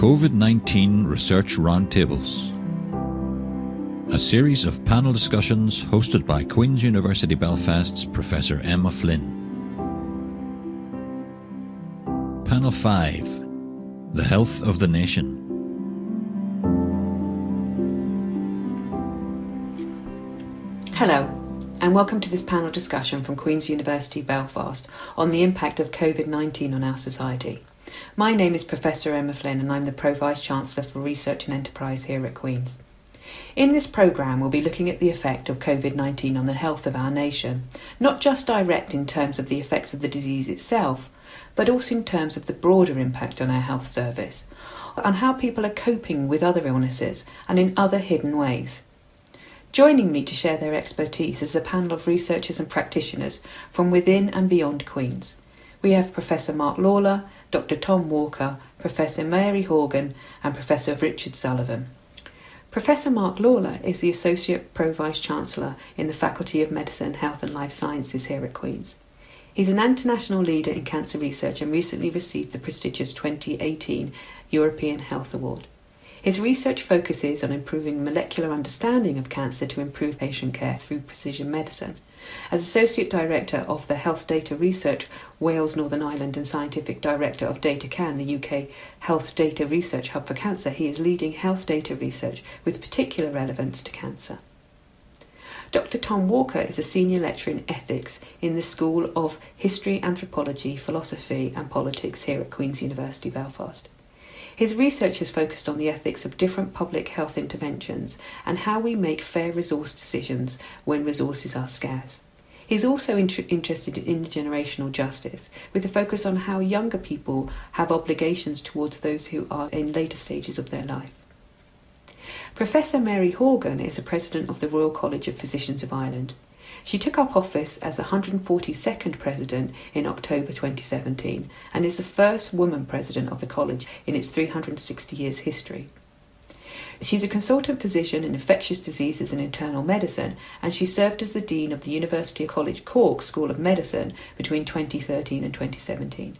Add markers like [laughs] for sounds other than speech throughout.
COVID 19 Research Roundtables. A series of panel discussions hosted by Queen's University Belfast's Professor Emma Flynn. Panel 5 The Health of the Nation. Hello, and welcome to this panel discussion from Queen's University Belfast on the impact of COVID 19 on our society. My name is Professor Emma Flynn, and I'm the Pro Vice Chancellor for Research and Enterprise here at Queen's. In this programme, we'll be looking at the effect of COVID 19 on the health of our nation, not just direct in terms of the effects of the disease itself, but also in terms of the broader impact on our health service, on how people are coping with other illnesses and in other hidden ways. Joining me to share their expertise is a panel of researchers and practitioners from within and beyond Queen's. We have Professor Mark Lawler, Dr. Tom Walker, Professor Mary Horgan, and Professor Richard Sullivan. Professor Mark Lawler is the Associate Pro Vice Chancellor in the Faculty of Medicine, Health and Life Sciences here at Queen's. He's an international leader in cancer research and recently received the prestigious 2018 European Health Award. His research focuses on improving molecular understanding of cancer to improve patient care through precision medicine. As Associate Director of the Health Data Research Wales Northern Ireland and Scientific Director of DataCan, the UK Health Data Research Hub for Cancer, he is leading health data research with particular relevance to cancer. Dr. Tom Walker is a senior lecturer in ethics in the School of History, Anthropology, Philosophy and Politics here at Queen's University Belfast. His research has focused on the ethics of different public health interventions and how we make fair resource decisions when resources are scarce. He's also inter- interested in intergenerational justice, with a focus on how younger people have obligations towards those who are in later stages of their life. Professor Mary Horgan is the president of the Royal College of Physicians of Ireland. She took up office as the 142nd president in October 2017 and is the first woman president of the college in its 360 years history. She's a consultant physician in infectious diseases and internal medicine, and she served as the dean of the University College Cork School of Medicine between 2013 and 2017.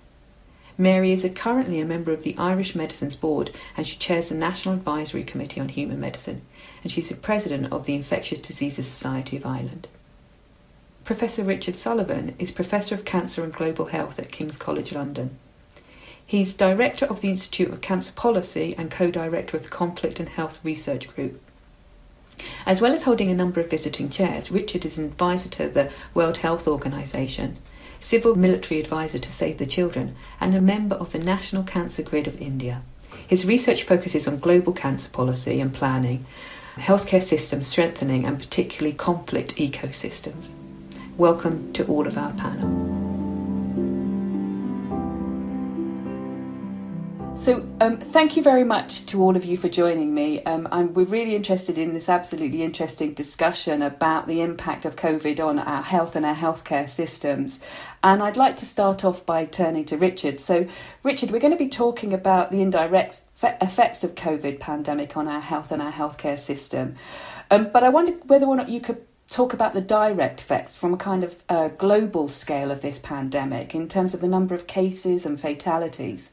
Mary is a currently a member of the Irish Medicines Board and she chairs the National Advisory Committee on Human Medicine, and she's the president of the Infectious Diseases Society of Ireland. Professor Richard Sullivan is Professor of Cancer and Global Health at King's College London. He's Director of the Institute of Cancer Policy and co director of the Conflict and Health Research Group. As well as holding a number of visiting chairs, Richard is an advisor to the World Health Organization, civil military advisor to Save the Children, and a member of the National Cancer Grid of India. His research focuses on global cancer policy and planning, healthcare system strengthening, and particularly conflict ecosystems. Welcome to all of our panel. So, um, thank you very much to all of you for joining me. Um, we're really interested in this absolutely interesting discussion about the impact of COVID on our health and our healthcare systems. And I'd like to start off by turning to Richard. So, Richard, we're going to be talking about the indirect effects of COVID pandemic on our health and our healthcare system. Um, but I wonder whether or not you could talk about the direct effects from a kind of uh, global scale of this pandemic in terms of the number of cases and fatalities.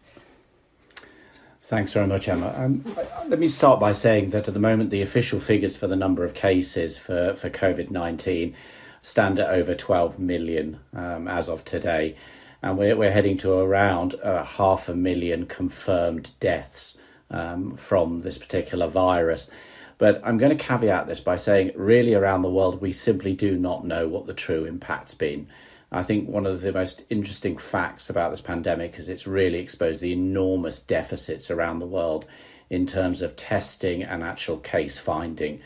Thanks very much, Emma. Um, let me start by saying that at the moment, the official figures for the number of cases for, for COVID 19 stand at over 12 million um, as of today. And we're, we're heading to around uh, half a million confirmed deaths um, from this particular virus. But I'm going to caveat this by saying, really, around the world, we simply do not know what the true impact's been. I think one of the most interesting facts about this pandemic is it's really exposed the enormous deficits around the world in terms of testing and actual case finding.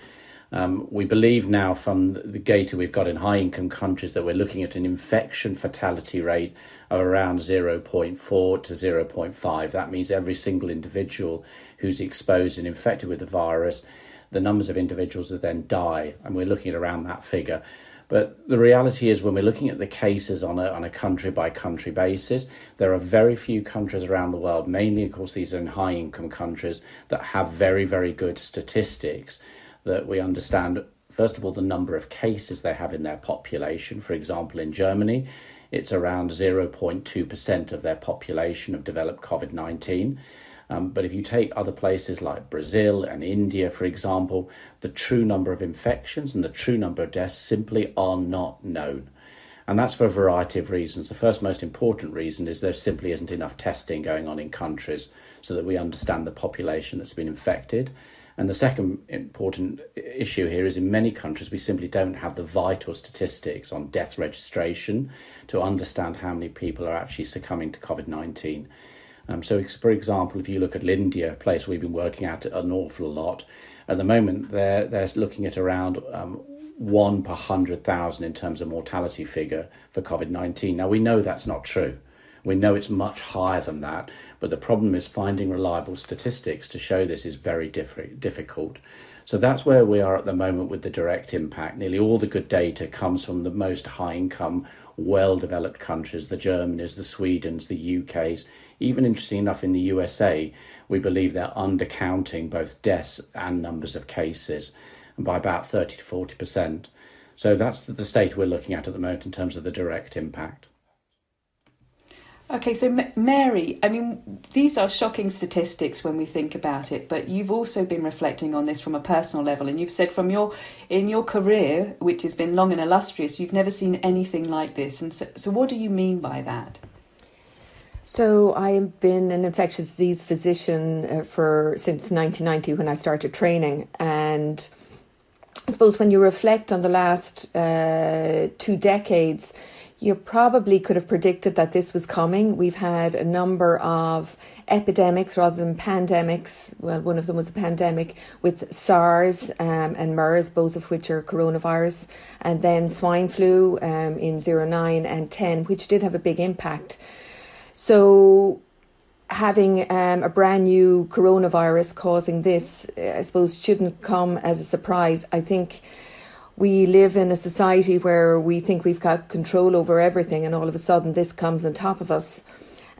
Um, we believe now from the data we've got in high income countries that we're looking at an infection fatality rate of around 0.4 to 0.5. That means every single individual who's exposed and infected with the virus the numbers of individuals that then die, and we're looking at around that figure. But the reality is, when we're looking at the cases on a, on a country by country basis, there are very few countries around the world, mainly, of course, these are in high income countries, that have very, very good statistics that we understand, first of all, the number of cases they have in their population. For example, in Germany, it's around 0.2% of their population have developed COVID 19. Um, but if you take other places like Brazil and India, for example, the true number of infections and the true number of deaths simply are not known. And that's for a variety of reasons. The first most important reason is there simply isn't enough testing going on in countries so that we understand the population that's been infected. And the second important issue here is in many countries, we simply don't have the vital statistics on death registration to understand how many people are actually succumbing to COVID 19. Um, so, for example, if you look at India, a place we've been working at an awful lot, at the moment they're, they're looking at around um, one per 100,000 in terms of mortality figure for COVID 19. Now, we know that's not true. We know it's much higher than that, but the problem is finding reliable statistics to show this is very diff- difficult. So that's where we are at the moment with the direct impact. Nearly all the good data comes from the most high income, well developed countries the Germanys, the Swedens, the UKs. Even interesting enough, in the USA, we believe they're undercounting both deaths and numbers of cases by about 30 to 40%. So that's the state we're looking at at the moment in terms of the direct impact. Okay, so Mary, I mean, these are shocking statistics when we think about it, but you've also been reflecting on this from a personal level, and you've said from your in your career, which has been long and illustrious, you've never seen anything like this. And so, so what do you mean by that? So I have been an infectious disease physician uh, for since 1990 when I started training, and I suppose when you reflect on the last uh, two decades you probably could have predicted that this was coming. We've had a number of epidemics rather than pandemics. Well, one of them was a pandemic with SARS um, and MERS, both of which are coronavirus, and then swine flu um, in 09 and 10, which did have a big impact. So, having um, a brand new coronavirus causing this, I suppose, shouldn't come as a surprise. I think we live in a society where we think we've got control over everything, and all of a sudden this comes on top of us.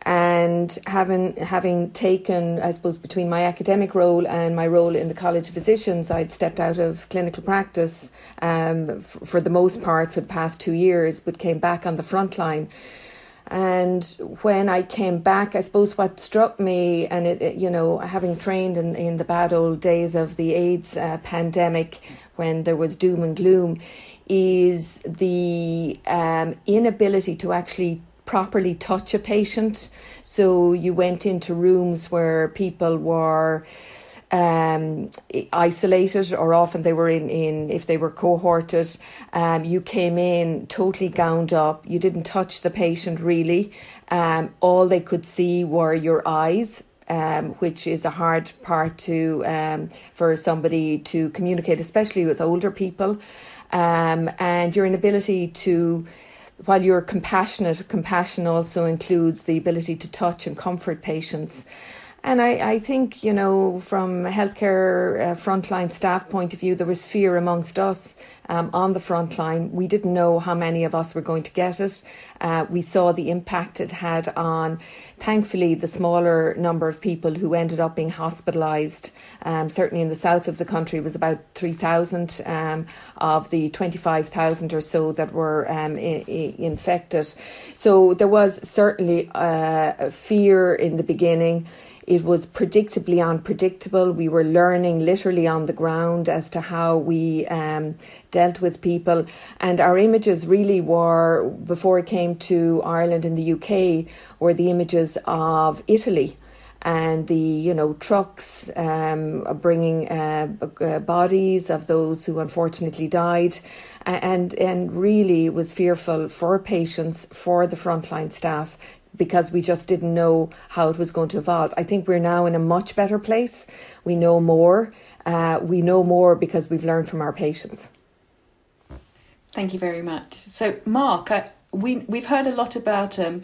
And having having taken, I suppose, between my academic role and my role in the College of Physicians, I'd stepped out of clinical practice um, f- for the most part for the past two years, but came back on the front line. And when I came back, I suppose what struck me, and it, it you know, having trained in, in the bad old days of the AIDS uh, pandemic, when there was doom and gloom is the um, inability to actually properly touch a patient. So you went into rooms where people were um, isolated, or often they were in, in if they were cohorted. Um, you came in totally gowned up. You didn't touch the patient really. Um, all they could see were your eyes um, which is a hard part to um, for somebody to communicate, especially with older people, um, and your inability to. While you're compassionate, compassion also includes the ability to touch and comfort patients. And I, I think, you know, from a healthcare uh, frontline staff point of view, there was fear amongst us um, on the front line. We didn't know how many of us were going to get it. Uh, we saw the impact it had on, thankfully, the smaller number of people who ended up being hospitalised. Um, certainly in the south of the country, was about 3,000 um, of the 25,000 or so that were um, I- I infected. So there was certainly uh, fear in the beginning. It was predictably unpredictable. We were learning literally on the ground as to how we um, dealt with people. And our images really were, before it came to Ireland and the UK, were the images of Italy and the you know trucks um, bringing uh, uh, bodies of those who unfortunately died, and and really was fearful for patients, for the frontline staff, because we just didn't know how it was going to evolve. I think we're now in a much better place. We know more. Uh, we know more because we've learned from our patients. Thank you very much. So, Mark, I, we we've heard a lot about um,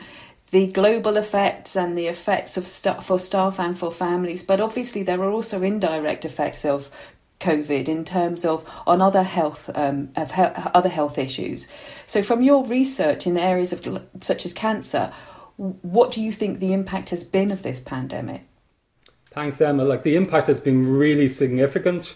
the global effects and the effects of st- for staff and for families, but obviously there are also indirect effects of COVID in terms of on other health um, of he- other health issues. So, from your research in areas of such as cancer, what do you think the impact has been of this pandemic? Thanks, Emma. Like the impact has been really significant.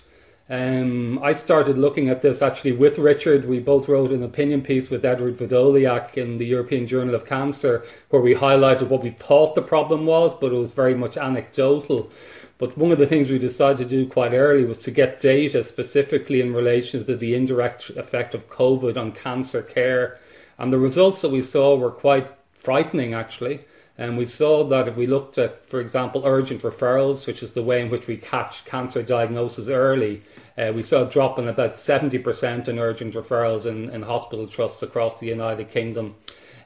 Um, I started looking at this actually with Richard. We both wrote an opinion piece with Edward Wdoliak in the European Journal of Cancer, where we highlighted what we thought the problem was, but it was very much anecdotal. But one of the things we decided to do quite early was to get data specifically in relation to the indirect effect of COVID on cancer care. And the results that we saw were quite frightening, actually. And we saw that if we looked at, for example, urgent referrals, which is the way in which we catch cancer diagnosis early, uh, we saw a drop in about 70% in urgent referrals in, in hospital trusts across the United Kingdom.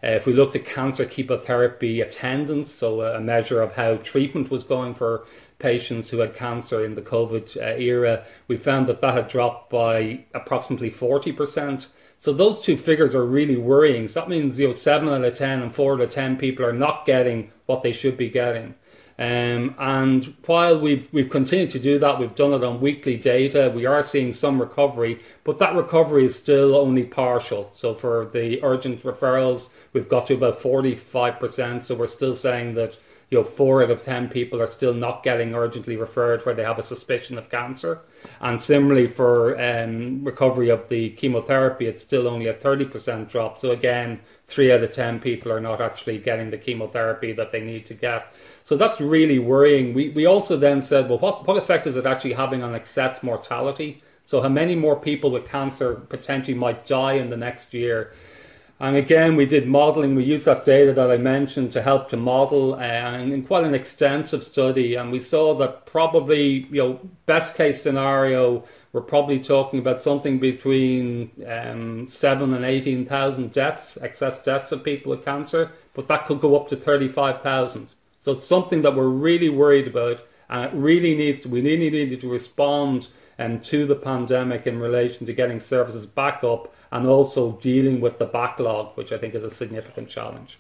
Uh, if we looked at cancer chemotherapy attendance, so a measure of how treatment was going for patients who had cancer in the COVID uh, era, we found that that had dropped by approximately 40%. So those two figures are really worrying. So that means you know seven out of ten and four out of ten people are not getting what they should be getting. Um, and while we've we've continued to do that, we've done it on weekly data. We are seeing some recovery, but that recovery is still only partial. So for the urgent referrals, we've got to about forty five percent. So we're still saying that you know, four out of ten people are still not getting urgently referred where they have a suspicion of cancer. And similarly for um, recovery of the chemotherapy, it's still only a 30% drop. So again, three out of 10 people are not actually getting the chemotherapy that they need to get. So that's really worrying. We, we also then said, well, what, what effect is it actually having on excess mortality? So how many more people with cancer potentially might die in the next year? And again, we did modeling. We used that data that I mentioned to help to model uh, and in quite an extensive study. And we saw that probably, you know, best case scenario, we're probably talking about something between um, seven and 18,000 deaths, excess deaths of people with cancer, but that could go up to 35,000. So it's something that we're really worried about. And it really needs to, we really needed to respond um, to the pandemic in relation to getting services back up and also dealing with the backlog, which I think is a significant challenge.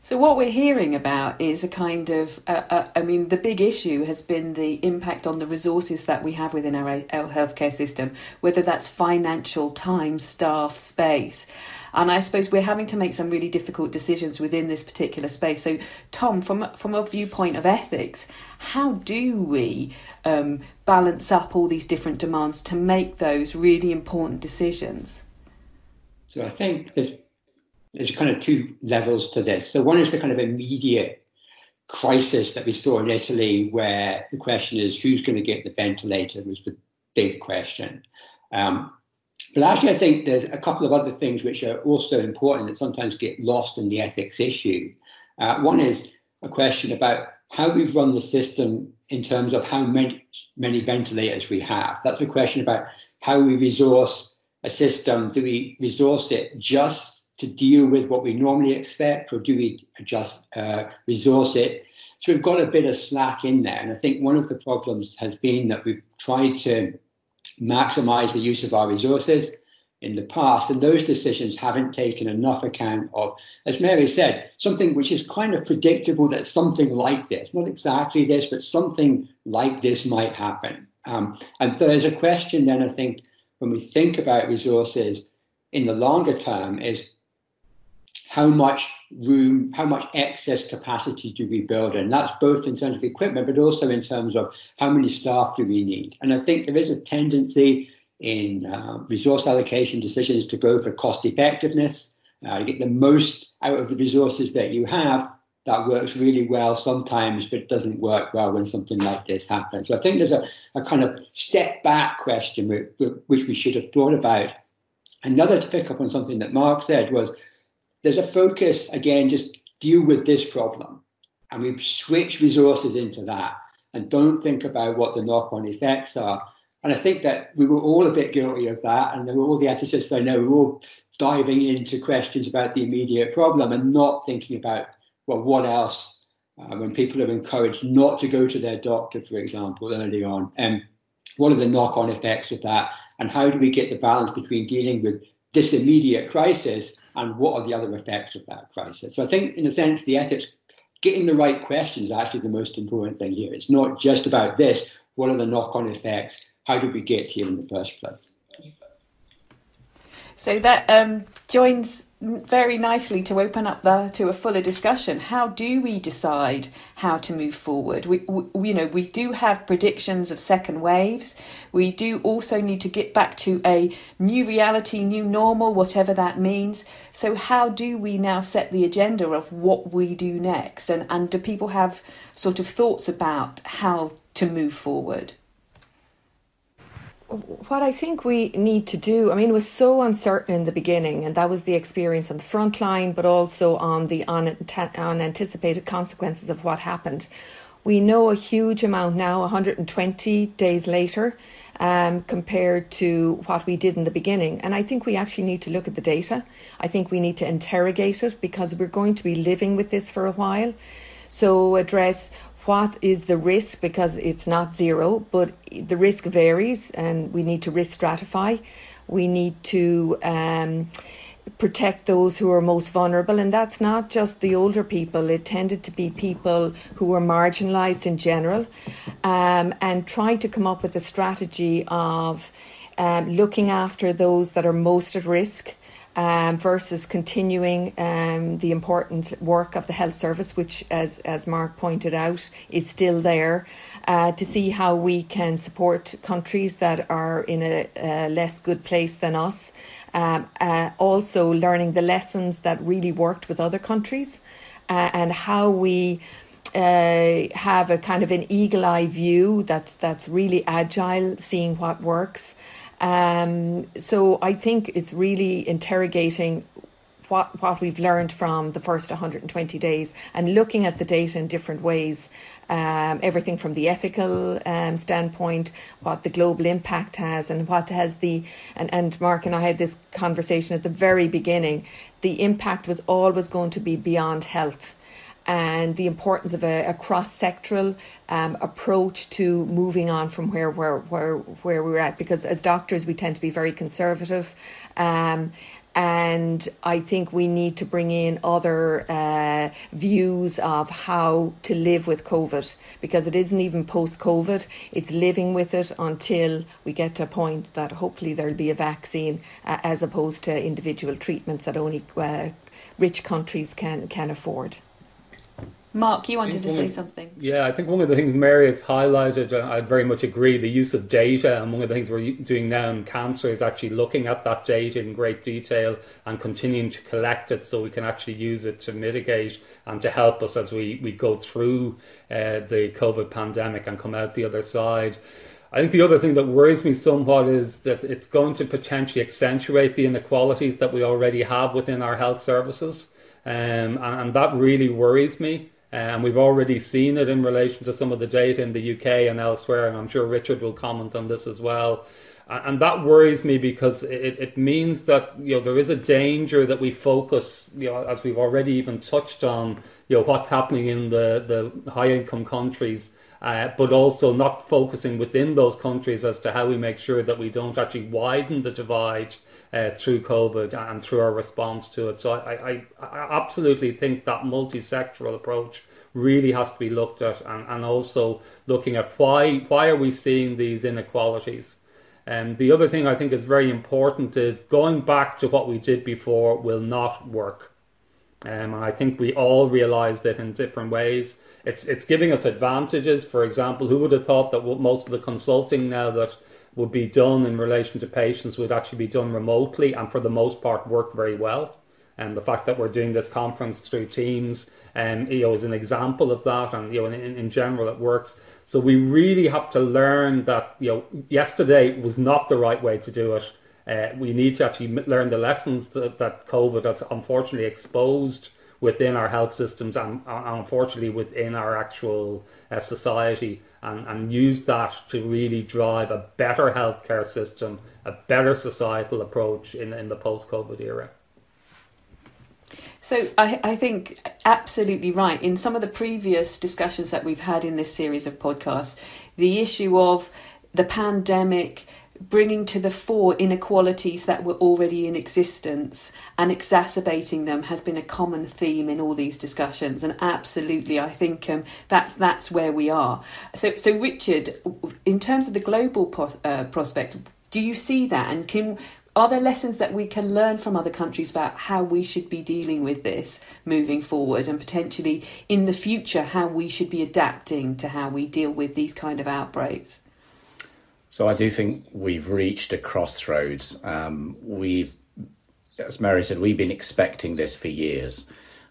So what we're hearing about is a kind of, uh, uh, I mean, the big issue has been the impact on the resources that we have within our, healthcare system, whether that's financial, time, staff, space. And I suppose we're having to make some really difficult decisions within this particular space. So, Tom, from from a viewpoint of ethics, how do we um, balance up all these different demands to make those really important decisions? So I think there's there's kind of two levels to this. So one is the kind of immediate crisis that we saw in Italy, where the question is who's going to get the ventilator was the big question. Um, but actually, I think there's a couple of other things which are also important that sometimes get lost in the ethics issue. Uh, one is a question about how we've run the system in terms of how many, many ventilators we have. That's a question about how we resource a system. Do we resource it just to deal with what we normally expect, or do we just uh, resource it? So we've got a bit of slack in there. And I think one of the problems has been that we've tried to maximize the use of our resources in the past. And those decisions haven't taken enough account of, as Mary said, something which is kind of predictable that something like this, not exactly this, but something like this might happen. Um, and there's a question then, I think, when we think about resources in the longer term, is how much room, how much excess capacity do we build? And that's both in terms of equipment, but also in terms of how many staff do we need? And I think there is a tendency in uh, resource allocation decisions to go for cost effectiveness, uh, to get the most out of the resources that you have. That works really well sometimes, but doesn't work well when something like this happens. So I think there's a, a kind of step back question which we should have thought about. Another to pick up on something that Mark said was there's a focus again, just deal with this problem. And we switch resources into that and don't think about what the knock on effects are. And I think that we were all a bit guilty of that. And all the ethicists I know were all diving into questions about the immediate problem and not thinking about, well, what else? Uh, when people are encouraged not to go to their doctor, for example, early on, and um, what are the knock on effects of that? And how do we get the balance between dealing with this immediate crisis and what are the other effects of that crisis. So I think, in a sense, the ethics, getting the right questions is actually the most important thing here. It's not just about this, what are the knock on effects? How did we get here in the first place? So that um, joins very nicely to open up the, to a fuller discussion. How do we decide how to move forward? We, we, you know, we do have predictions of second waves. We do also need to get back to a new reality, new normal, whatever that means. So, how do we now set the agenda of what we do next? And and do people have sort of thoughts about how to move forward? What I think we need to do, I mean, it was so uncertain in the beginning, and that was the experience on the front line, but also on the unanticipated consequences of what happened. We know a huge amount now, 120 days later, um, compared to what we did in the beginning. And I think we actually need to look at the data. I think we need to interrogate it because we're going to be living with this for a while. So, address what is the risk? Because it's not zero, but the risk varies and we need to risk stratify. We need to um, protect those who are most vulnerable, and that's not just the older people, it tended to be people who were marginalised in general, um, and try to come up with a strategy of um, looking after those that are most at risk um, versus continuing um, the important work of the health service, which, as, as Mark pointed out, is still there, uh, to see how we can support countries that are in a, a less good place than us. Um, uh, also, learning the lessons that really worked with other countries uh, and how we. Uh, have a kind of an eagle eye view that's that's really agile, seeing what works, um, so I think it's really interrogating what what we've learned from the first 120 days and looking at the data in different ways. Um, everything from the ethical um, standpoint, what the global impact has, and what has the and, and Mark and I had this conversation at the very beginning. The impact was always going to be beyond health and the importance of a, a cross sectoral um, approach to moving on from where, where, where, where we're at. Because as doctors, we tend to be very conservative. Um, and I think we need to bring in other uh, views of how to live with COVID because it isn't even post COVID, it's living with it until we get to a point that hopefully there'll be a vaccine uh, as opposed to individual treatments that only uh, rich countries can, can afford. Mark, you wanted to say something. Yeah, I think one of the things Mary has highlighted, uh, I very much agree, the use of data. And one of the things we're doing now in cancer is actually looking at that data in great detail and continuing to collect it so we can actually use it to mitigate and to help us as we, we go through uh, the COVID pandemic and come out the other side. I think the other thing that worries me somewhat is that it's going to potentially accentuate the inequalities that we already have within our health services. Um, and, and that really worries me. And we've already seen it in relation to some of the data in the UK and elsewhere, and I'm sure Richard will comment on this as well. And that worries me because it, it means that you know there is a danger that we focus, you know, as we've already even touched on, you know, what's happening in the, the high income countries, uh, but also not focusing within those countries as to how we make sure that we don't actually widen the divide uh, through COVID and through our response to it. So I, I, I absolutely think that multi-sectoral approach really has to be looked at and, and also looking at why why are we seeing these inequalities. Um, the other thing I think is very important is going back to what we did before will not work. Um, and I think we all realised it in different ways. It's it's giving us advantages. For example, who would have thought that most of the consulting now that would be done in relation to patients would actually be done remotely and for the most part work very well. And the fact that we're doing this conference through Teams, um, you know, is an example of that. And you know, in, in general, it works. So we really have to learn that you know, yesterday was not the right way to do it. Uh, we need to actually learn the lessons that, that COVID has unfortunately exposed within our health systems and, and unfortunately within our actual uh, society and, and use that to really drive a better healthcare system, a better societal approach in, in the post COVID era. So I, I think absolutely right. In some of the previous discussions that we've had in this series of podcasts, the issue of the pandemic bringing to the fore inequalities that were already in existence and exacerbating them has been a common theme in all these discussions. And absolutely i think um, that's that's where we are. So so richard in terms of the global uh, prospect do you see that? And can are there lessons that we can learn from other countries about how we should be dealing with this moving forward and potentially in the future how we should be adapting to how we deal with these kind of outbreaks? So I do think we've reached a crossroads. Um, we've, as Mary said, we've been expecting this for years.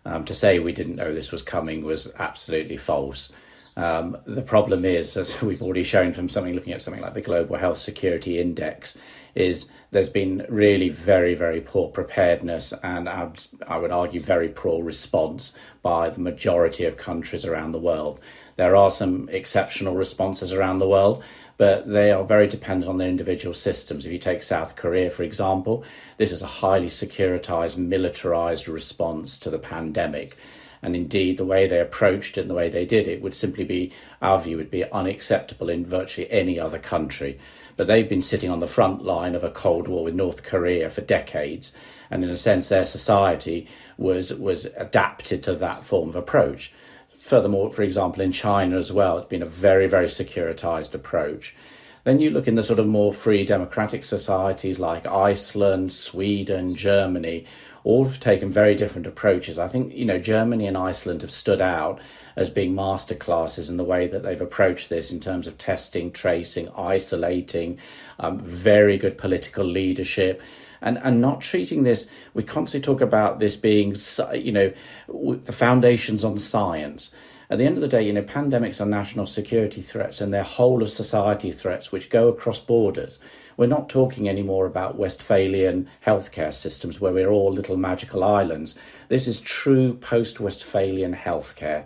Um, to say we didn't know this was coming was absolutely false. Um, the problem is, as [laughs] we've already shown from something looking at something like the Global Health Security Index, is there's been really very, very poor preparedness and I would, I would argue very poor response by the majority of countries around the world. There are some exceptional responses around the world, but they are very dependent on their individual systems. If you take South Korea, for example, this is a highly securitized, militarized response to the pandemic. And indeed, the way they approached it and the way they did it would simply be, our view would be unacceptable in virtually any other country. But they've been sitting on the front line of a Cold War with North Korea for decades. And in a sense, their society was, was adapted to that form of approach. Furthermore, for example, in China as well, it's been a very, very securitized approach. Then you look in the sort of more free democratic societies like Iceland, Sweden, Germany, all have taken very different approaches. I think, you know, Germany and Iceland have stood out as being master classes in the way that they've approached this in terms of testing, tracing, isolating, um, very good political leadership. And, and not treating this, we constantly talk about this being, you know, the foundations on science at the end of the day, you know, pandemics are national security threats and they're whole of society threats which go across borders. We're not talking anymore about Westphalian healthcare systems where we're all little magical islands. This is true post Westphalian healthcare.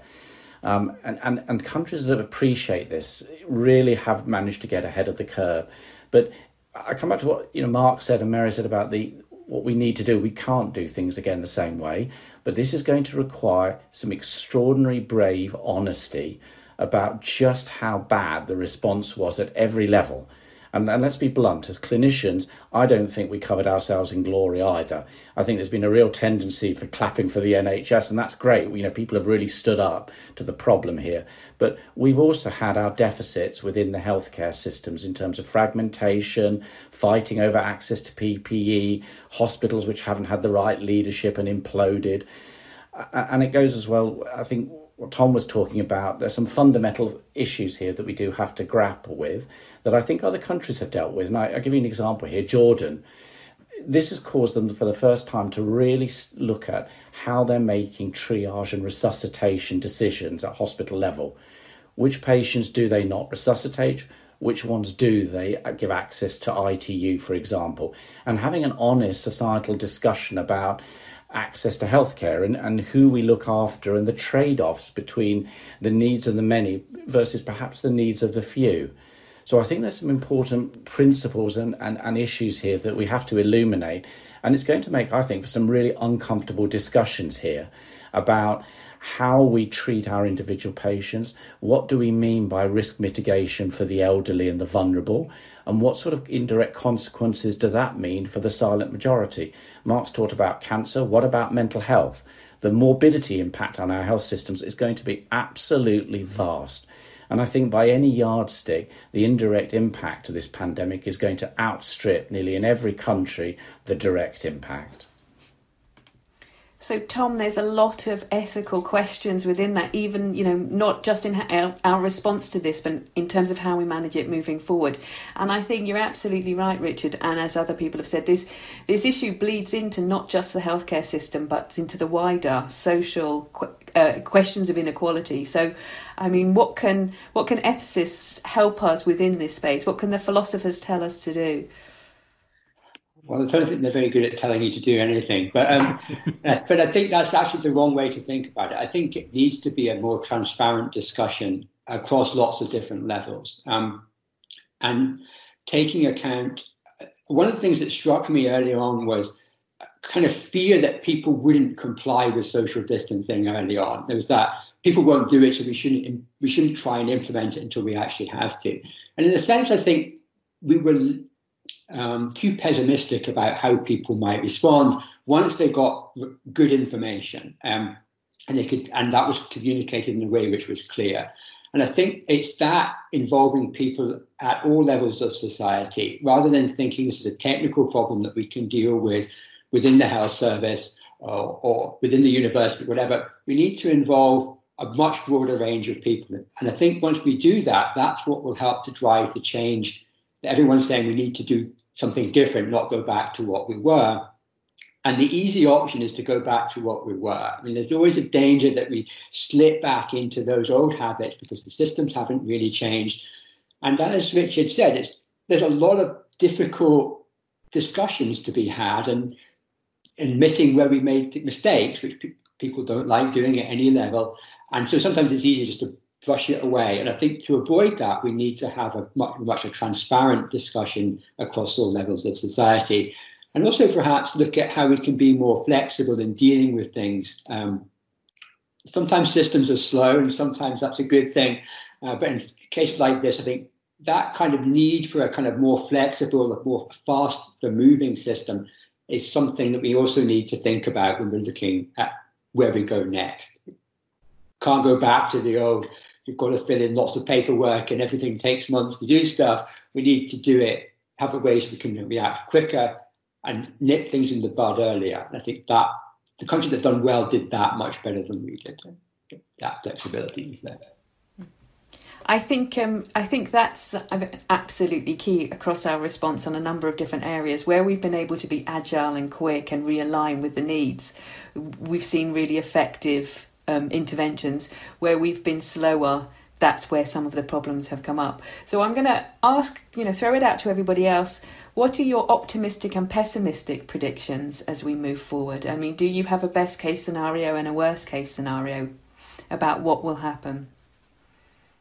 Um, and, and, and countries that appreciate this really have managed to get ahead of the curve. But I come back to what you know Mark said and Mary said about the what we need to do. We can't do things again the same way, but this is going to require some extraordinary brave honesty about just how bad the response was at every level. And, and, let's be blunt, as clinicians, I don't think we covered ourselves in glory either. I think there's been a real tendency for clapping for the NHS, and that's great. You know, people have really stood up to the problem here. But we've also had our deficits within the healthcare systems in terms of fragmentation, fighting over access to PPE, hospitals which haven't had the right leadership and imploded. And it goes as well, I think what Tom was talking about, there's some fundamental issues here that we do have to grapple with that I think other countries have dealt with. And I, will give you an example here Jordan. This has caused them for the first time to really look at how they're making triage and resuscitation decisions at hospital level. Which patients do they not resuscitate? Which ones do they uh, give access to ITU, for example? And having an honest societal discussion about access to healthcare and, and who we look after and the trade offs between the needs of the many versus perhaps the needs of the few. So I think there's some important principles and, and, and issues here that we have to illuminate. And it's going to make, I think, for some really uncomfortable discussions here about how we treat our individual patients. What do we mean by risk mitigation for the elderly and the vulnerable? And what sort of indirect consequences does that mean for the silent majority? Mark's talked about cancer. What about mental health? The morbidity impact on our health systems is going to be absolutely vast. And I think by any yardstick, the indirect impact of this pandemic is going to outstrip nearly in every country the direct impact. So, Tom, there's a lot of ethical questions within that, even, you know, not just in our, response to this, but in terms of how we manage it moving forward. And I think you're absolutely right, Richard. And as other people have said, this, this issue bleeds into not just the healthcare system, but into the wider social uh, questions of inequality. So, I mean, what can, what can ethicists help us within this space? What can the philosophers tell us to do? Well, I don't think they're very good at telling you to do anything, but um, [laughs] but I think that's actually the wrong way to think about it. I think it needs to be a more transparent discussion across lots of different levels, um, and taking account. One of the things that struck me earlier on was kind of fear that people wouldn't comply with social distancing early on. There was that people won't do it, so we shouldn't we shouldn't try and implement it until we actually have to. And in a sense, I think we were um, too pessimistic about how people might respond once they got good information, um, and they could, and that was communicated in a way which was clear. And I think it's that involving people at all levels of society, rather than thinking this is a technical problem that we can deal with within the health service or, or within the university, whatever. We need to involve a much broader range of people. And I think once we do that, that's what will help to drive the change that everyone's saying we need to do something different, not go back to what we were. And the easy option is to go back to what we were. I mean, there's always a danger that we slip back into those old habits because the systems haven't really changed. And as Richard said, there's a lot of difficult discussions to be had and admitting where we made mistakes, which pe- people don't like doing at any level. And so sometimes it's easy just to brush it away. And I think to avoid that, we need to have a much, much a transparent discussion across all levels of society and also perhaps look at how we can be more flexible in dealing with things. Um, sometimes systems are slow, and sometimes that's a good thing. Uh, but in cases like this, I think that kind of need for a kind of more flexible, more faster moving system is something that we also need to think about when we're looking at where we go next. Can't go back to the old, you've got to fill in lots of paperwork and everything takes months to do stuff. We need to do it, have a ways we can react quicker and nip things in the bud earlier. And I think that the countries that done well did that much better than we did. That flexibility is there. I think um, I think that's absolutely key across our response on a number of different areas where we've been able to be agile and quick and realign with the needs. We've seen really effective um, interventions where we've been slower. That's where some of the problems have come up. So I'm going to ask, you know, throw it out to everybody else. What are your optimistic and pessimistic predictions as we move forward? I mean, do you have a best case scenario and a worst case scenario about what will happen?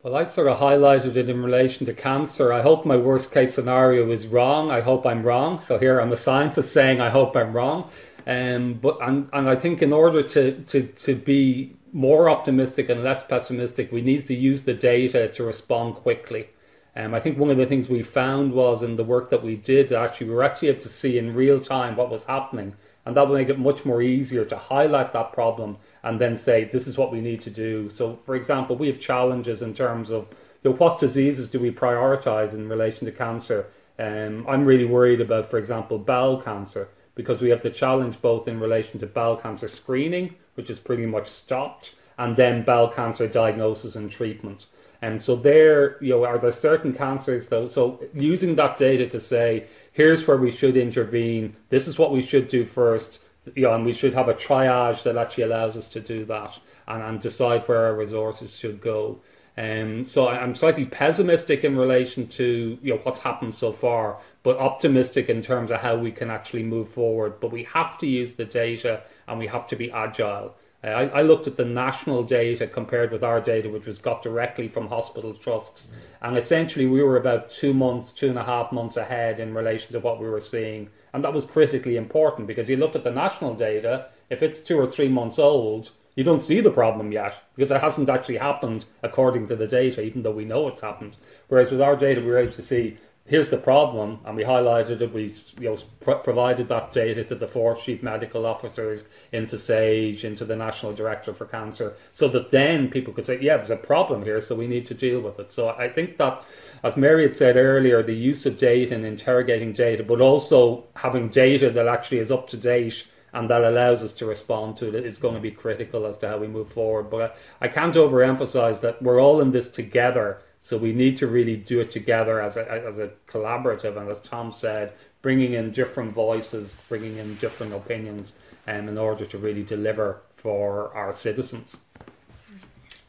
Well, I sort of highlighted it in relation to cancer. I hope my worst case scenario is wrong. I hope I'm wrong. So here I'm a scientist saying I hope I'm wrong. Um, but and, and I think in order to, to, to be more optimistic and less pessimistic, we need to use the data to respond quickly. Um, I think one of the things we found was in the work that we did, actually, we were actually able to see in real time what was happening. And that will make it much more easier to highlight that problem and then say, this is what we need to do. So, for example, we have challenges in terms of you know, what diseases do we prioritize in relation to cancer. Um, I'm really worried about, for example, bowel cancer because we have the challenge both in relation to bowel cancer screening, which is pretty much stopped, and then bowel cancer diagnosis and treatment. And so there, you know, are there certain cancers though? So using that data to say, here's where we should intervene. This is what we should do first. You know, and we should have a triage that actually allows us to do that and, and decide where our resources should go. Um, so I'm slightly pessimistic in relation to you know what's happened so far, but optimistic in terms of how we can actually move forward. But we have to use the data and we have to be agile. Uh, I, I, looked at the national data compared with our data, which was got directly from hospital trusts, and essentially we were about two months, two and a half months ahead in relation to what we were seeing, and that was critically important because you look at the national data. If it's two or three months old, you don't see the problem yet because it hasn't actually happened according to the data, even though we know it's happened. Whereas with our data, we were able to see here's the problem, and we highlighted it. We you know pr- provided that data to the four chief medical officers, into SAGE, into the National Director for Cancer, so that then people could say, yeah, there's a problem here, so we need to deal with it. So I think that, as Mary had said earlier, the use of data and interrogating data, but also having data that actually is up to date and that allows us to respond to it is going to be critical as to how we move forward. But I, I can't overemphasize that we're all in this together so we need to really do it together as a, as a collaborative, and as Tom said, bringing in different voices, bringing in different opinions, um, in order to really deliver for our citizens.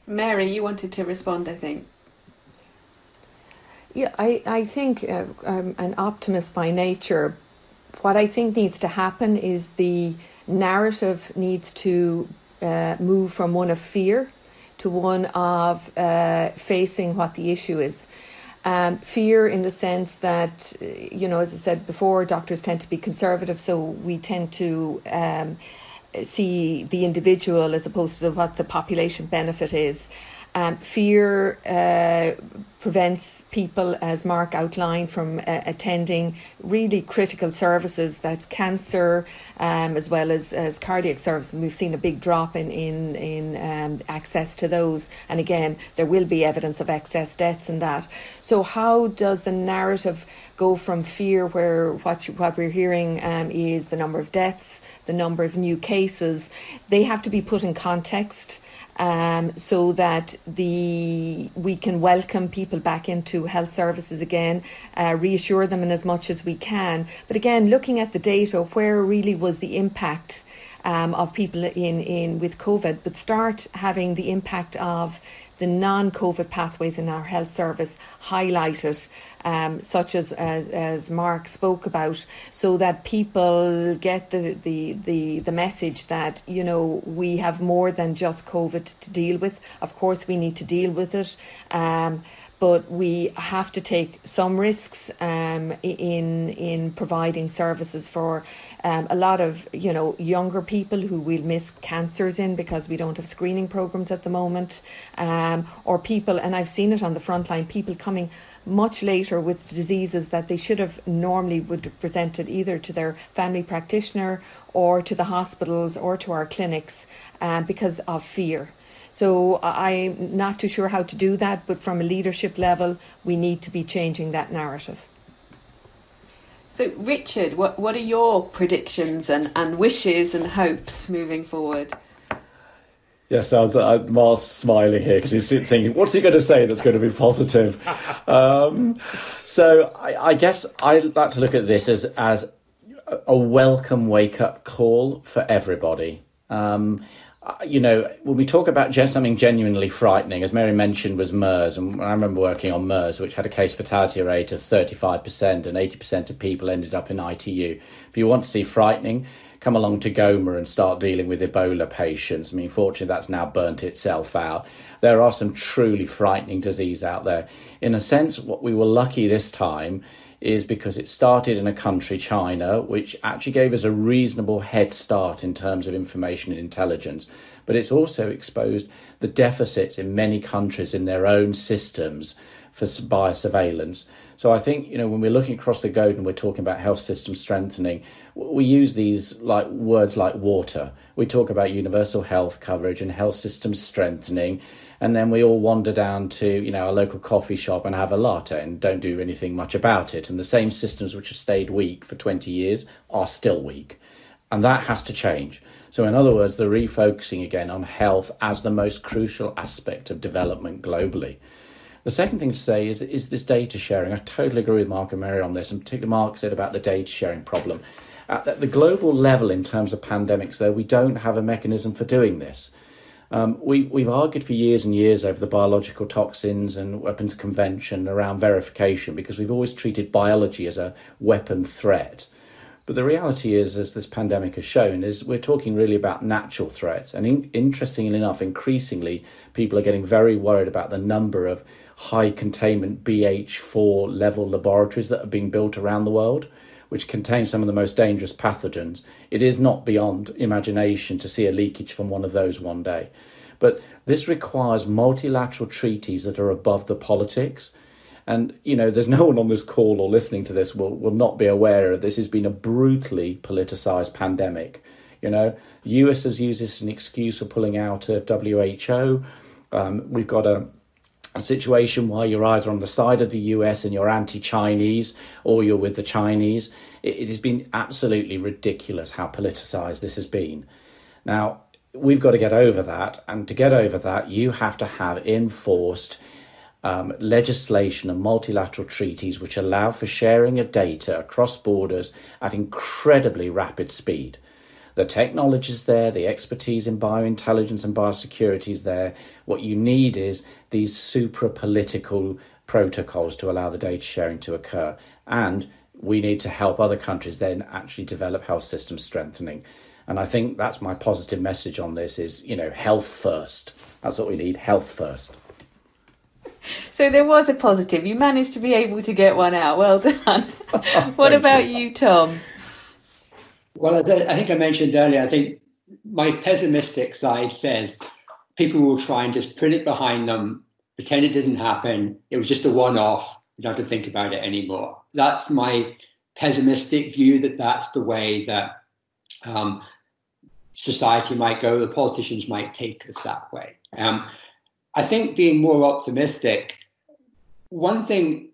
Mary, you wanted to respond, I think. Yeah, I, I think uh, I'm an optimist by nature. What I think needs to happen is the narrative needs to uh, move from one of fear to one of uh, facing what the issue is. Um, fear in the sense that, you know, as I said before, doctors tend to be conservative, so we tend to um, see the individual as opposed to what the population benefit is. Um, fear uh, prevents people, as Mark outlined, from uh, attending really critical services. That's cancer, um, as well as, as cardiac services. We've seen a big drop in in in um, access to those, and again, there will be evidence of excess deaths in that. So, how does the narrative go from fear, where what you, what we're hearing um, is the number of deaths, the number of new cases? They have to be put in context um, so that the we can welcome people back into health services again, uh, reassure them in as much as we can. But again, looking at the data, where really was the impact um, of people in, in with COVID, but start having the impact of the non-COVID pathways in our health service highlighted, um, such as, as as Mark spoke about, so that people get the, the the the message that you know we have more than just COVID to deal with. Of course, we need to deal with it. Um, but we have to take some risks um, in in providing services for um, a lot of you know younger people who will miss cancers in because we don't have screening programs at the moment, um, or people and I've seen it on the front line people coming much later with diseases that they should have normally would have presented either to their family practitioner or to the hospitals or to our clinics um, because of fear. So I'm not too sure how to do that, but from a leadership level, we need to be changing that narrative. So, Richard, what, what are your predictions and, and wishes and hopes moving forward? Yes, I was uh, Mark's smiling here because he's thinking, what's he going to say that's going to be positive? [laughs] um, so I, I, guess I like to look at this as, as a welcome wake up call for everybody. Um, Uh, you know, when we talk about just something genuinely frightening, as Mary mentioned, was MERS, and I remember working on MERS, which had a case fatality rate of 35%, and 80% of people ended up in ITU. If you want to see frightening, come along to Goma and start dealing with Ebola patients. I mean, fortunately, that's now burnt itself out. There are some truly frightening disease out there. In a sense, what we were lucky this time is because it started in a country, China, which actually gave us a reasonable head start in terms of information and intelligence. But it's also exposed the deficits in many countries in their own systems for biosurveillance. So I think you know when we're looking across the globe and we're talking about health system strengthening, we use these like words like water. We talk about universal health coverage and health systems strengthening and then we all wander down to you know a local coffee shop and have a latte and don't do anything much about it. And the same systems which have stayed weak for 20 years are still weak. And that has to change. So in other words the refocusing again on health as the most crucial aspect of development globally. The second thing to say is is this data sharing. I totally agree with mark and mary on this and particularly mark said about the data sharing problem. At the global level in terms of pandemics though we don't have a mechanism for doing this um, we, we've argued for years and years over the biological toxins and weapons convention around verification because we've always treated biology as a weapon threat. But the reality is, as this pandemic has shown, is we're talking really about natural threats. And in, interestingly enough, increasingly, people are getting very worried about the number of high containment BH4 level laboratories that are being built around the world which contain some of the most dangerous pathogens, it is not beyond imagination to see a leakage from one of those one day. But this requires multilateral treaties that are above the politics. And, you know, there's no one on this call or listening to this will, will not be aware that this has been a brutally politicized pandemic. You know, the US has used this as an excuse for pulling out of WHO. Um, we've got a a situation where you're either on the side of the US and you're anti Chinese or you're with the Chinese. It, it, has been absolutely ridiculous how politicized this has been. Now, we've got to get over that. And to get over that, you have to have enforced um, legislation and multilateral treaties which allow for sharing of data across borders at incredibly rapid speed. The technology is there, the expertise in biointelligence and biosecurity is there. What you need is these supra political protocols to allow the data sharing to occur. And we need to help other countries then actually develop health system strengthening. And I think that's my positive message on this is, you know, health first. That's what we need, health first. So there was a positive. You managed to be able to get one out. Well done. [laughs] [laughs] what about you. Tom? Well, I think I mentioned earlier, I think my pessimistic side says people will try and just put it behind them, pretend it didn't happen. It was just a one-off. You don't have to think about it anymore. That's my pessimistic view that that's the way that um, society might go. The politicians might take us that way. Um, I think being more optimistic. One thing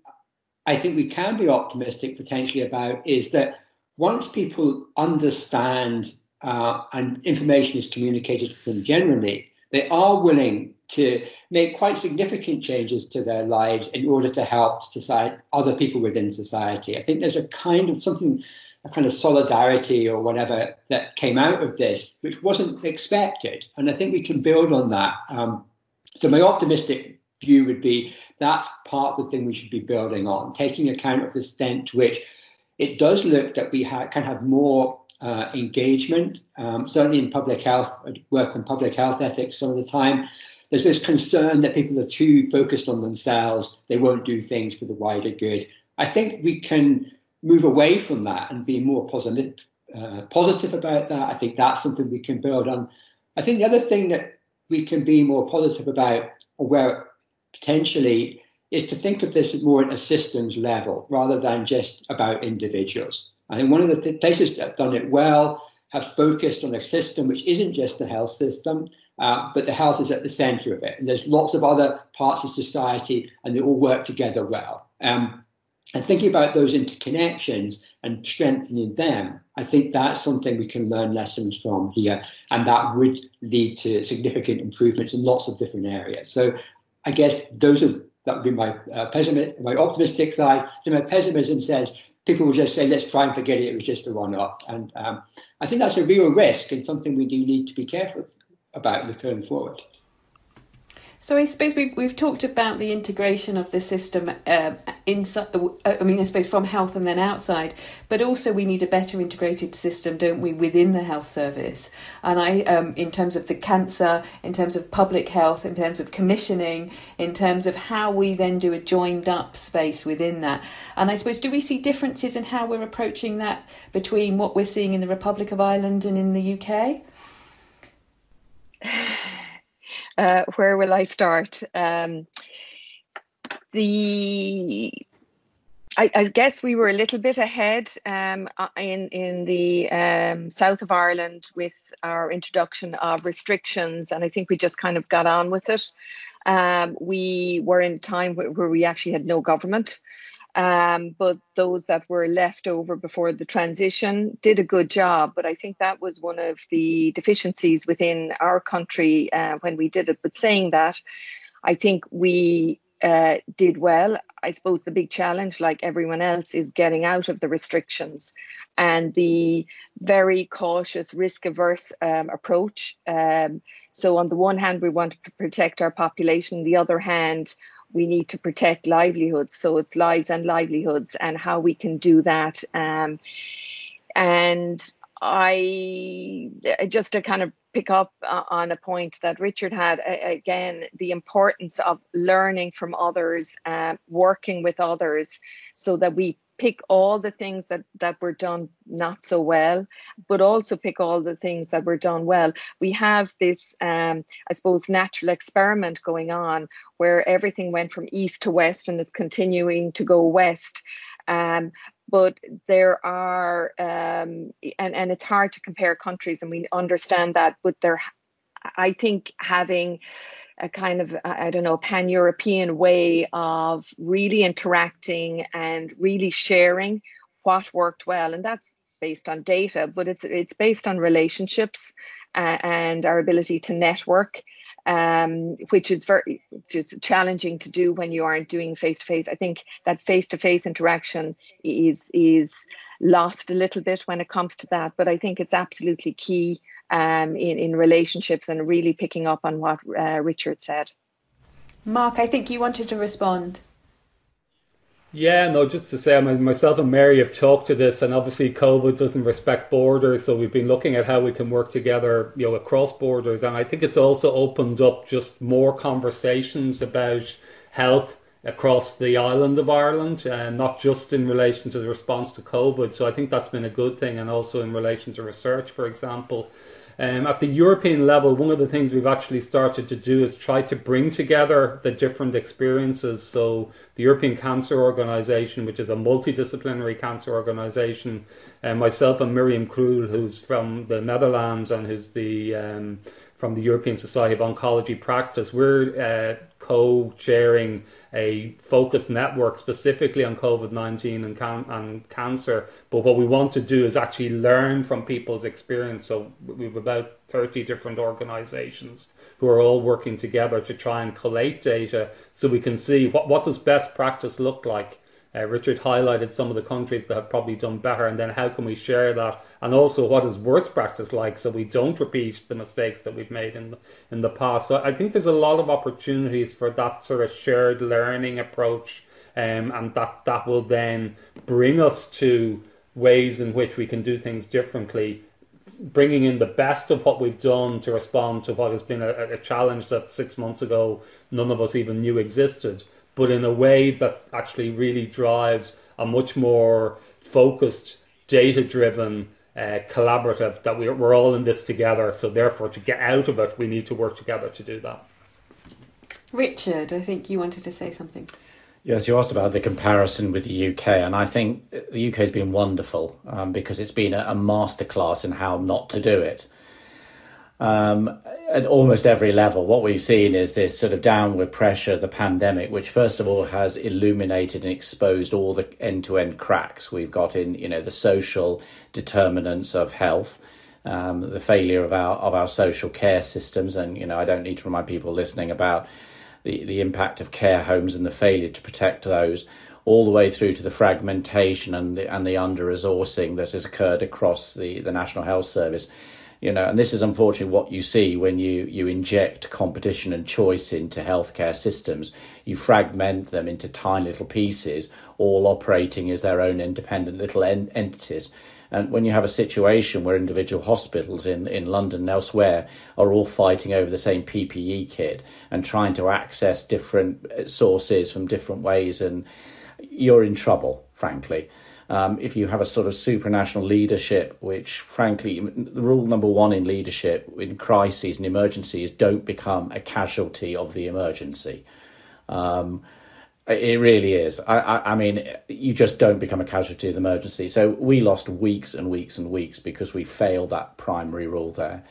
I think we can be optimistic potentially about is that once people understand uh, and information is communicated to them generally, they are willing to make quite significant changes to their lives in order to help society, other people within society. I think there's a kind of something, a kind of solidarity or whatever that came out of this, which wasn't expected. And I think we can build on that. Um, so my optimistic view would be that's part of the thing we should be building on, taking account of the extent to which it does look that we ha- can have more uh, engagement, um, certainly in public health, work on public health ethics some of the time. There's this concern that people are too focused on themselves, they won't do things for the wider good. I think we can move away from that and be more positive, uh, positive about that. I think that's something we can build on. I think the other thing that we can be more positive about, where potentially is to think of this more at a systems level rather than just about individuals. I think one of the th- places that have done it well have focused on a system which isn't just the health system, uh, but the health is at the center of it. And there's lots of other parts of society, and they all work together well. Um, and thinking about those interconnections and strengthening them, I think that's something we can learn lessons from here, and that would lead to significant improvements in lots of different areas. So I guess those are that would be my uh, pessimistic, my optimistic side. So my pessimism says people will just say, let's try and forget it. It was just a one-off. And um, I think that's a real risk and something we do need to be careful about going forward. So I suppose we've, we've talked about the integration of the system um, inside. Uh, I mean, I suppose from health and then outside, but also we need a better integrated system, don't we, within the health service? And I, um, in terms of the cancer, in terms of public health, in terms of commissioning, in terms of how we then do a joined up space within that. And I suppose do we see differences in how we're approaching that between what we're seeing in the Republic of Ireland and in the UK? Uh, where will I start? Um, the I, I, guess we were a little bit ahead um, uh, in in the um, south of Ireland with our introduction of restrictions, and I think we just kind of got on with it. Um, we were in time where we actually had no government, um, but those that were left over before the transition did a good job. But I think that was one of the deficiencies within our country uh, when we did it. But saying that, I think we uh, did well. I suppose the big challenge, like everyone else, is getting out of the restrictions and the very cautious, risk averse um, approach. Um, so, on the one hand, we want to protect our population, the other hand, we need to protect livelihoods. So it's lives and livelihoods and how we can do that. Um, and I just to kind of pick up uh, on a point that Richard had again the importance of learning from others, uh, working with others, so that we pick all the things that that were done not so well but also pick all the things that were done well. We have this um, i suppose natural experiment going on where everything went from east to west and it's continuing to go west. Um, but there are um, and and it's hard to compare countries and we understand that but there i think having a kind of I don't know pan European way of really interacting and really sharing what worked well, and that's based on data, but it's it's based on relationships uh, and our ability to network. Um, which is very just challenging to do when you aren't doing face to face. I think that face to face interaction is is lost a little bit when it comes to that, but I think it's absolutely key um, in, in relationships and really picking up on what uh, Richard said. Mark, I think you wanted to respond. Yeah, no, just to say, myself and Mary have talked to this, and obviously COVID doesn't respect borders, so we've been looking at how we can work together, you know, across borders, and I think it's also opened up just more conversations about health across the island of Ireland, and not just in relation to the response to COVID. So I think that's been a good thing, and also in relation to research, for example. Um, at the European level, one of the things we've actually started to do is try to bring together the different experiences. So, the European Cancer Organization, which is a multidisciplinary cancer organization, and myself and Mirjam Crul, who's from the Netherlands and who's the um, from the European Society of Oncology Practice, we're uh, co-chairing a focused network specifically on COVID 19 and, can- and cancer. But what we want to do is actually learn from people's experience. So we've about 30 different organizations who are all working together to try and collate data so we can see what, what does best practice look like uh, Richard highlighted some of the countries that have probably done better, and then how can we share that, and also what is worst practice like, so we don't repeat the mistakes that we've made in the, in the past. So I think there's a lot of opportunities for that sort of shared learning approach, um, and that that will then bring us to ways in which we can do things differently bringing in the best of what we've done to respond to what has been a, a, challenge that six months ago none of us even knew existed, but in a way that actually really drives a much more focused, data driven, uh, collaborative, that we're, we're all in this together. So, therefore, to get out of it, we need to work together to do that. Richard, I think you wanted to say something. Yes, you asked about the comparison with the UK, and I think the UK has been wonderful um, because it's been a, a masterclass in how not to do it um, at almost every level, what we've seen is this sort of downward pressure of the pandemic, which first of all has illuminated and exposed all the end-to-end cracks we've got in, you know, the social determinants of health, um, the failure of our of our social care systems, and you know, I don't need to remind people listening about the the impact of care homes and the failure to protect those all the way through to the fragmentation and the and the under resourcing that has occurred across the, the National Health Service you know, and this is unfortunately what you see when you, you inject competition and choice into healthcare systems. You fragment them into tiny little pieces, all operating as their own independent little en- entities. And when you have a situation where individual hospitals in, in London and elsewhere are all fighting over the same PPE kit and trying to access different uh, sources from different ways, and you're in trouble, frankly um, if you have a sort of supranational leadership, which frankly, the rule number one in leadership in crises and emergencies, don't become a casualty of the emergency. Um, it really is. I, I, I, mean, you just don't become a casualty of the emergency. So we lost weeks and weeks and weeks because we failed that primary rule there.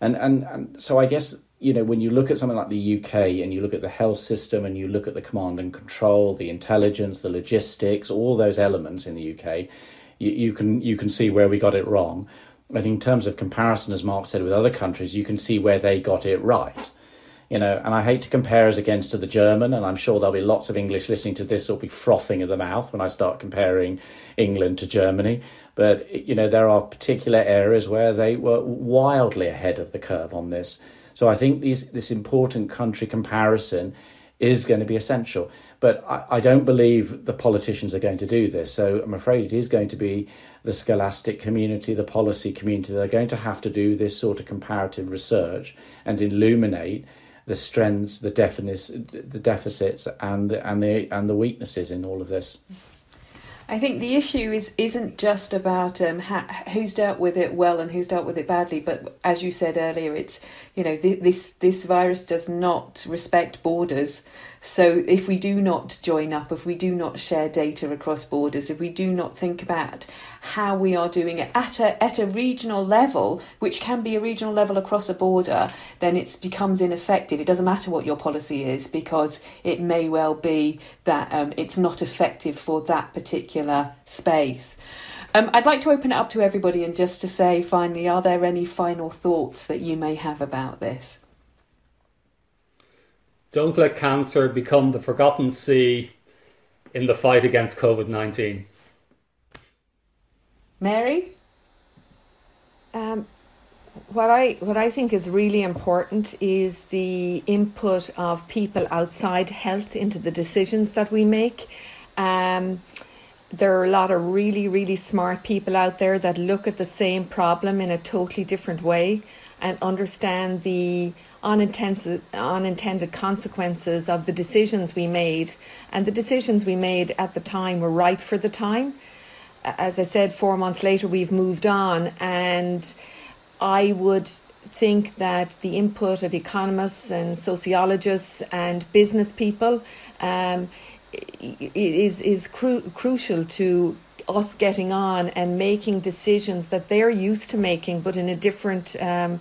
And, and, and so I guess you know, when you look at something like the UK and you look at the health system and you look at the command and control, the intelligence, the logistics, all those elements in the UK, you, you can you can see where we got it wrong. And in terms of comparison, as Mark said, with other countries, you can see where they got it right. You know, and I hate to compare us against to the German, and I'm sure there'll be lots of English listening to this will be frothing at the mouth when I start comparing England to Germany. But you know, there are particular areas where they were wildly ahead of the curve on this. So I think these, this important country comparison is going to be essential. But I, I, don't believe the politicians are going to do this. So I'm afraid it is going to be the scholastic community, the policy community. They're going to have to do this sort of comparative research and illuminate the strengths, the, the deficits, and and the and the weaknesses in all of this. I think the issue is isn't just about um, who's dealt with it well and who's dealt with it badly, but as you said earlier, it's you know th- this this virus does not respect borders. So if we do not join up, if we do not share data across borders, if we do not think about how we are doing it at a at a regional level, which can be a regional level across a border, then it becomes ineffective. It doesn't matter what your policy is because it may well be that um, it's not effective for that particular space. Um, I'd like to open it up to everybody and just to say finally, are there any final thoughts that you may have about this? Don't let cancer become the forgotten C in the fight against COVID 19. Mary? Um, what I what I think is really important is the input of people outside health into the decisions that we make. Um, there are a lot of really really smart people out there that look at the same problem in a totally different way and understand the unintended, unintended consequences of the decisions we made. And the decisions we made at the time were right for the time. As I said, four months later, we've moved on. And I would think that the input of economists and sociologists and business people um, is is cru- crucial to us getting on and making decisions that they're used to making, but in a different. Um,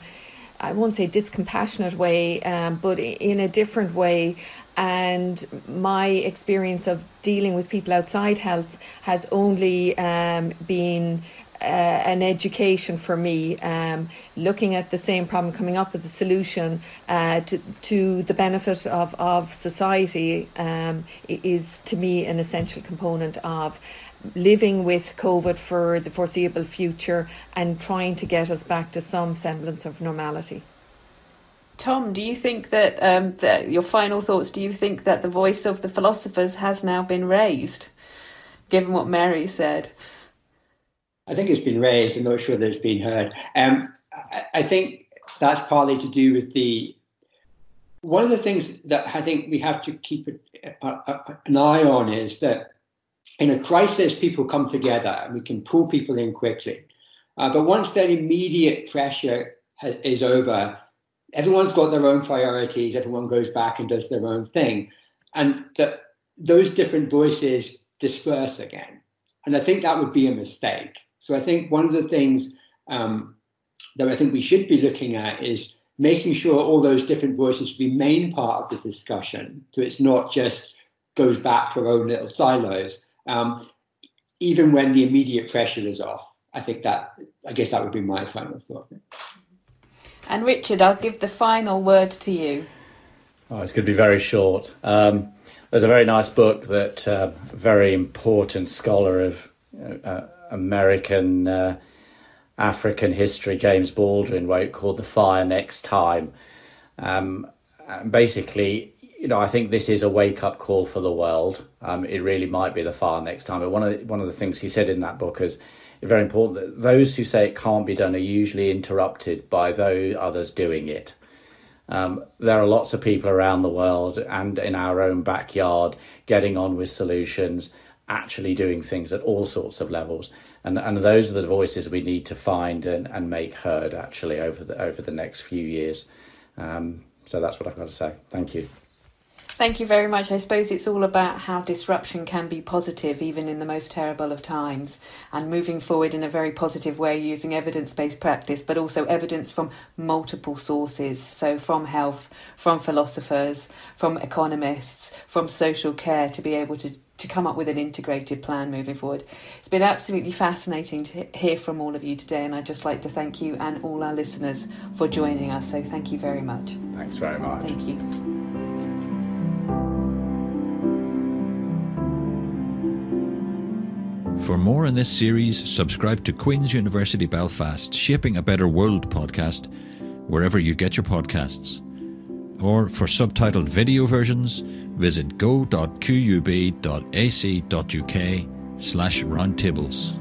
I won't say discompassionate way, um, but in a different way. And my experience of dealing with people outside health has only um, been uh, an education for me, um, looking at the same problem, coming up with a solution uh, to, to the benefit of, of society um, is to me an essential component of living with COVID for the foreseeable future and trying to get us back to some semblance of normality. Tom, do you think that, um, that your final thoughts? Do you think that the voice of the philosophers has now been raised, given what Mary said? I think it's been raised. I'm not sure that it's been heard. Um, I, I, think that's partly to do with the. One of the things that I think we have to keep a, a, an eye on is that in a crisis, people come together and we can pull people in quickly. Uh, but once that immediate pressure has, is over, everyone's got their own priorities. Everyone goes back and does their own thing, and that those different voices disperse again. And I think that would be a mistake. So I think one of the things um, that I think we should be looking at is making sure all those different voices remain part of the discussion. So it's not just goes back to our own little silos, um, even when the immediate pressure is off. I think that, I guess that would be my final thought. And Richard, I'll give the final word to you. Oh, it's going to be very short. Um, there's a very nice book that uh, very important scholar of uh, American uh, African history, James Baldwin, wrote called The Fire Next Time. Um, basically, you know, I think this is a wake up call for the world. Um, it really might be the fire next time. But one of the, one of the things he said in that book is very important that those who say it can't be done are usually interrupted by those others doing it. Um, there are lots of people around the world and in our own backyard getting on with solutions actually doing things at all sorts of levels. And, and those are the voices we need to find and, and make heard actually over the, over the next few years. Um, so that's what I've got to say. Thank you. Thank you very much. I suppose it's all about how disruption can be positive, even in the most terrible of times, and moving forward in a very positive way using evidence based practice, but also evidence from multiple sources. So, from health, from philosophers, from economists, from social care to be able to to come up with an integrated plan moving forward. It's been absolutely fascinating to hear from all of you today, and I'd just like to thank you and all our listeners for joining us. So, thank you very much. Thanks very much. Thank you. For more in this series, subscribe to Queen's University Belfast Shaping a Better World podcast wherever you get your podcasts or for subtitled video versions, visit go.qub.ac.uk slash roundtables.